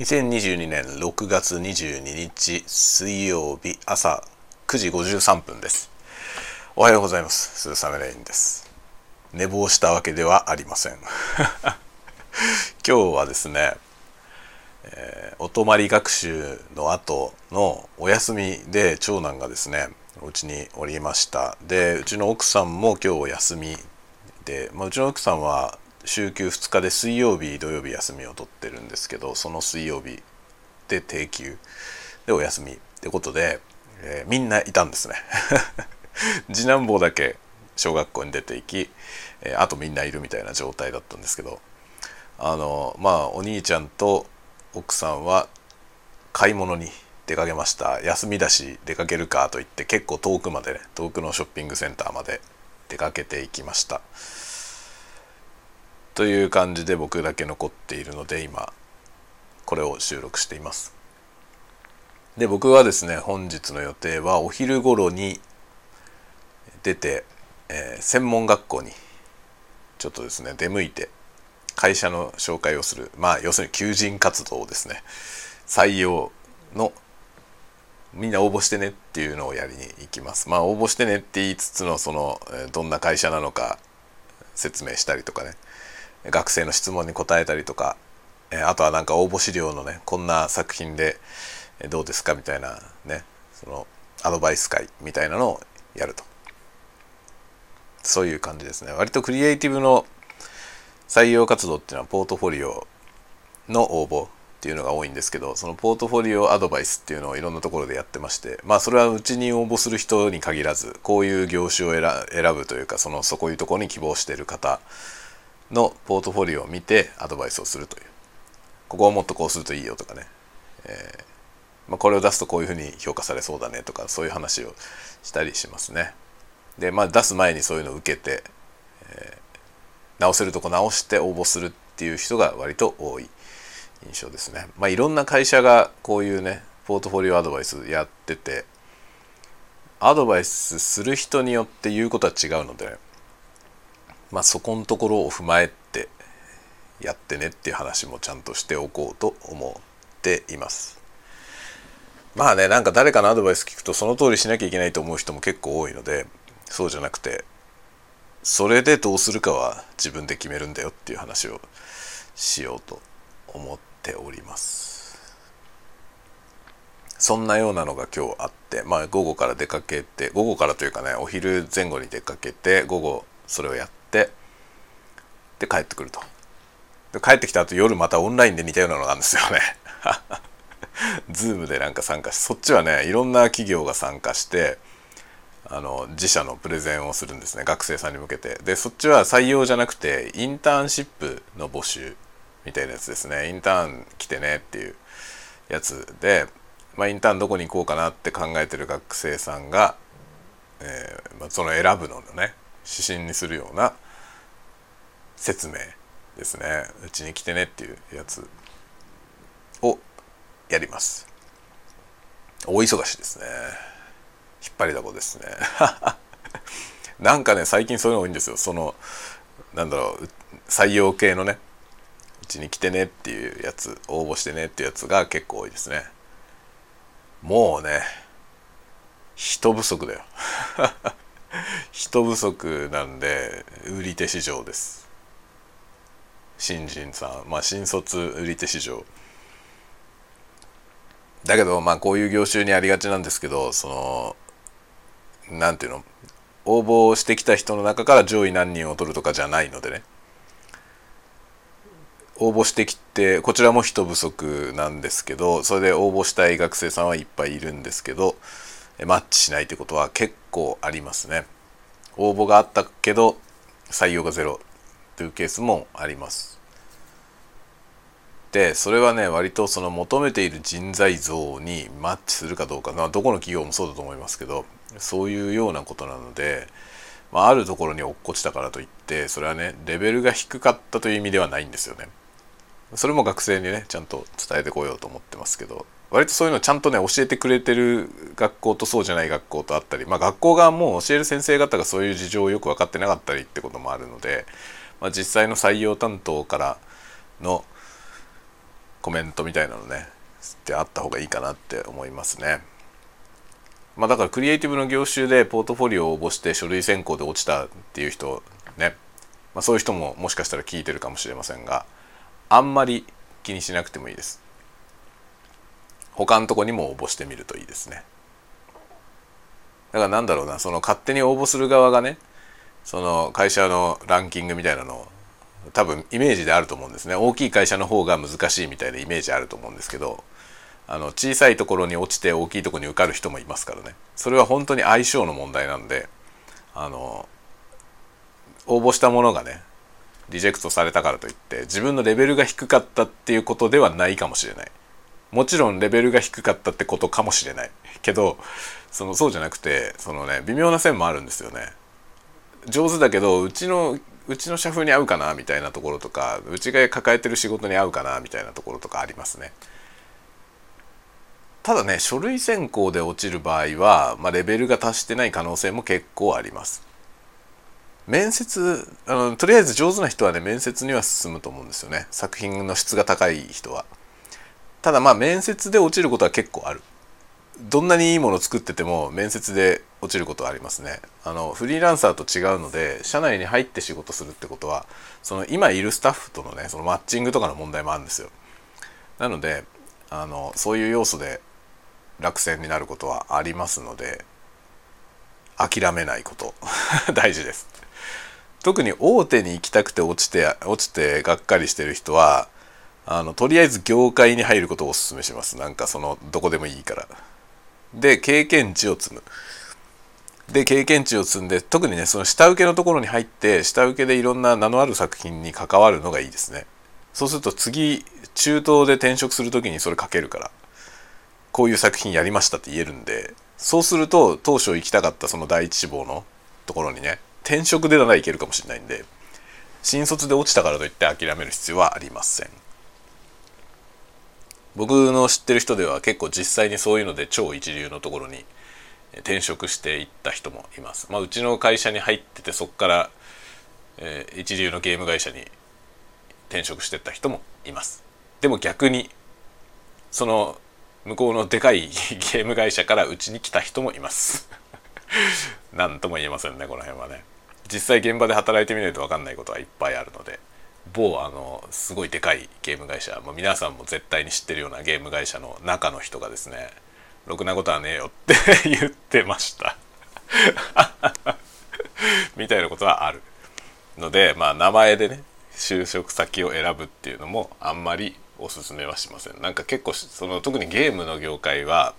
2022年6月22日水曜日朝9時53分です。おはようございます。鈴雨レインです。寝坊したわけではありません。今日はですね、えー、お泊まり学習の後のお休みで長男がですねうちにおりました。でうちの奥さんも今日お休みで、まあ、うちの奥さんは週休2日で水曜日土曜日休みを取ってるんですけどその水曜日で定休でお休みってことで、えー、みんないたんですね 次男坊だけ小学校に出ていき、えー、あとみんないるみたいな状態だったんですけどあのまあお兄ちゃんと奥さんは買い物に出かけました休みだし出かけるかと言って結構遠くまでね遠くのショッピングセンターまで出かけていきました。という感じで僕だけ残っているので今これを収録しています。で僕はですね本日の予定はお昼頃に出て、えー、専門学校にちょっとですね出向いて会社の紹介をするまあ要するに求人活動をですね採用のみんな応募してねっていうのをやりに行きます。まあ応募してねって言いつつのそのどんな会社なのか説明したりとかね。学生の質問に答えたりとかあとはなんか応募資料のねこんな作品でどうですかみたいなねそのアドバイス会みたいなのをやると。そういう感じですね。割とクリエイティブの採用活動っていうのはポートフォリオの応募っていうのが多いんですけどそのポートフォリオアドバイスっていうのをいろんなところでやってましてまあそれはうちに応募する人に限らずこういう業種を選ぶというかそのそこいうところに希望している方のポートフォリオを見てアドバイスをするという。ここをもっとこうするといいよとかね、えー、まあ、これを出すとこういうふうに評価されそうだねとかそういう話をしたりしますね。でまあ出す前にそういうのを受けて、えー、直せるとこ直して応募するっていう人が割と多い印象ですね。まあいろんな会社がこういうねポートフォリオアドバイスやっててアドバイスする人によって言うことは違うので、まあ、そこのところを踏まえてやってねっていう話もちゃんとしておこうと思っています。まあねなんか誰かのアドバイス聞くとその通りしなきゃいけないと思う人も結構多いのでそうじゃなくてそれでどうするかは自分で決めるんだよっていう話をしようと思っております。そんなようなのが今日あってまあ午後から出かけて午後からというかねお昼前後に出かけて午後それをやってで帰ってくると。で帰ってきた後夜またオンラインで似たようなのがあるんですよね。ズームでなんか参加しそっちはねいろんな企業が参加してあの自社のプレゼンをするんですね。学生さんに向けて。でそっちは採用じゃなくてインターンシップの募集みたいなやつですね。インターン来てねっていうやつで、まあ、インターンどこに行こうかなって考えてる学生さんが、えーまあ、その選ぶのね。指針にするような説明ですね。うちに来てねっていうやつをやります。大忙しですね。引っ張りだこですね。なんかね最近そういうの多いんですよ。そのなんだろう採用系のねうちに来てねっていうやつ応募してねっていうやつが結構多いですね。もうね人不足だよ。人不足なんで売り手市場です。新人さん。まあ新卒売り手市場。だけどまあこういう業種にありがちなんですけどその何ていうの応募してきた人の中から上位何人を取るとかじゃないのでね。応募してきてこちらも人不足なんですけどそれで応募したい学生さんはいっぱいいるんですけどマッチしないってことは結構ありますね。応募があったけど採用がゼロというケースもあります。でそれはね割とその求めている人材像にマッチするかどうか、まあ、どこの企業もそうだと思いますけどそういうようなことなので、まあ、あるところに落っこちたからといってそれはねレベルが低かったという意味ではないんですよね。それも学生にねちゃんと伝えてこようと思ってますけど割とそういうのちゃんとね教えてくれてる学校とそうじゃない学校とあったりまあ学校側もう教える先生方がそういう事情をよく分かってなかったりってこともあるので、まあ、実際の採用担当からのコメントみたいなのねってあった方がいいかなって思いますね。まあだからクリエイティブの業種でポートフォリオを応募して書類選考で落ちたっていう人ね、まあ、そういう人ももしかしたら聞いてるかもしれませんがあんまり気にしなくてもいいです。他のとこにも応募してみるといいですね。だからなんだろうなその勝手に応募する側がねその会社のランキングみたいなのを多分イメージであると思うんですね。大きい会社の方が難しいみたいなイメージあると思うんですけどあの小さいところに落ちて大きいところに受かる人もいますからね。それは本当に相性の問題なんであの応募したものがねリジェクトされたからといって自分のレベルが低かったっていうことではないかもしれない。もちろんレベルが低かったってことかもしれないけどそのそうじゃなくてそのね微妙な線もあるんですよね上手だけどうちのうちの社風に合うかなみたいなところとかうちが抱えてる仕事に合うかなみたいなところとかありますね。ただね書類選考で落ちる場合は、まあ、レベルが達してない可能性も結構あります。面接あのとりあえず上手な人はね面接には進むと思うんですよね作品の質が高い人は。ただまあ面接で落ちることは結構ある。どんなにいいもの作ってても面接で落ちることはありますね。あのフリーランサーと違うので社内に入って仕事するってことはその今いるスタッフとのねそのマッチングとかの問題もあるんですよ。なのであのそういう要素で落選になることはありますので諦めないこと。大事です。特に大手に行きたくて落ちて落ちてがっかりしてる人はあのとりあえず業界に入ることをお勧めします。なんかそのどこでもいいから。で経験値を積む。で経験値を積んで特にねその下請けのところに入って下請けでいろんな名のある作品に関わるのがいいですね。そうすると次中東で転職する時にそれ書けるから。こういう作品やりましたって言えるんで。そうすると当初行きたかったその第一志望のところにね転職でならいけるかもしれないんで新卒で落ちたからといって諦める必要はありません。僕の知ってる人では結構実際にそういうので超一流のところに転職していった人もいます。まあ、うちの会社に入っててそこから、えー、一流のゲーム会社に転職してった人もいます。でも逆にその向こうのでかい ゲーム会社からうちに来た人もいます。何とも言えませんねこの辺はね。実際現場で働いてみないと分かんないことはいっぱいあるので。某あのすごいでかいゲーム会社。もう皆さんも絶対に知ってるようなゲーム会社の中の人がですねろくなことはねえよって 言ってました。みたいなことはあるのでまあ名前でね就職先を選ぶっていうのもあんまりおすすめはしません。なんか結構その特にゲームの業界は、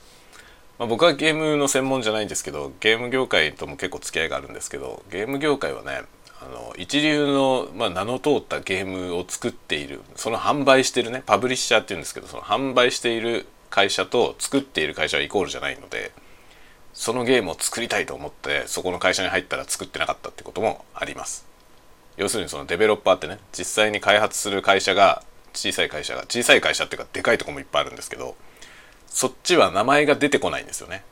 まあ、僕はゲームの専門じゃないんですけどゲーム業界とも結構付き合いがあるんですけどゲーム業界はねあの一流の、まあ、名の通ったゲームを作っているその販売してるねパブリッシャーっていうんですけどその販売している会社と作っている会社はイコールじゃないのでそのゲームを作りたいと思ってそこの会社に入ったら作ってなかったってこともあります。要するにそのデベロッパーってね実際に開発する会社が小さい会社が小さい会社っていうかでかいとこもいっぱいあるんですけどそっちは名前が出てこないんですよね。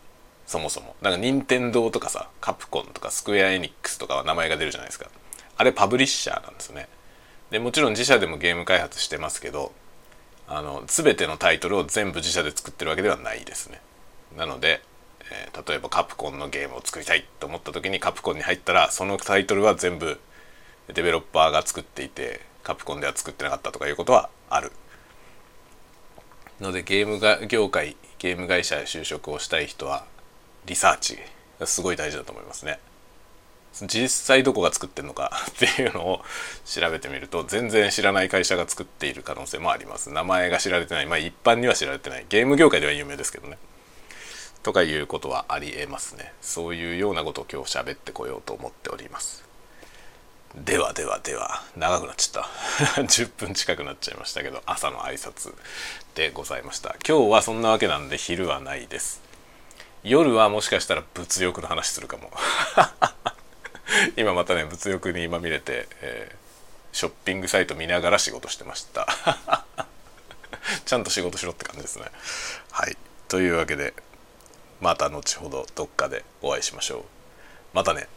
そもそも。だか任天堂とかさカプコンとかスクエア・エニックスとかは名前が出るじゃないですか。あれパブリッシャーなんですよね。でもちろん自社でもゲーム開発してますけどあの全てのタイトルを全部自社で作ってるわけではないですね。なので、えー、例えばカプコンのゲームを作りたいと思った時にカプコンに入ったらそのタイトルは全部デベロッパーが作っていてカプコンでは作ってなかったとかいうことはある。のでゲームが業界ゲーム会社へ就職をしたい人はリサーチすごい大事だと思いますね。実際どこが作ってるのか っていうのを調べてみると全然知らない会社が作っている可能性もあります。名前が知られてない。まあ一般には知られてない。ゲーム業界では有名ですけどね。とかいうことはありえますね。そういうようなことを今日喋ってこようと思っております。ではではでは長くなっちゃった。10分近くなっちゃいましたけど朝の挨拶でございました。今日はそんなわけなんで昼はないです。夜はもしかしたら物欲の話するかも。今またね物欲に今見れて、えー、ショッピングサイト見ながら仕事してました。ちゃんと仕事しろって感じですね。はい。というわけでまた後ほどどっかでお会いしましょう。またね。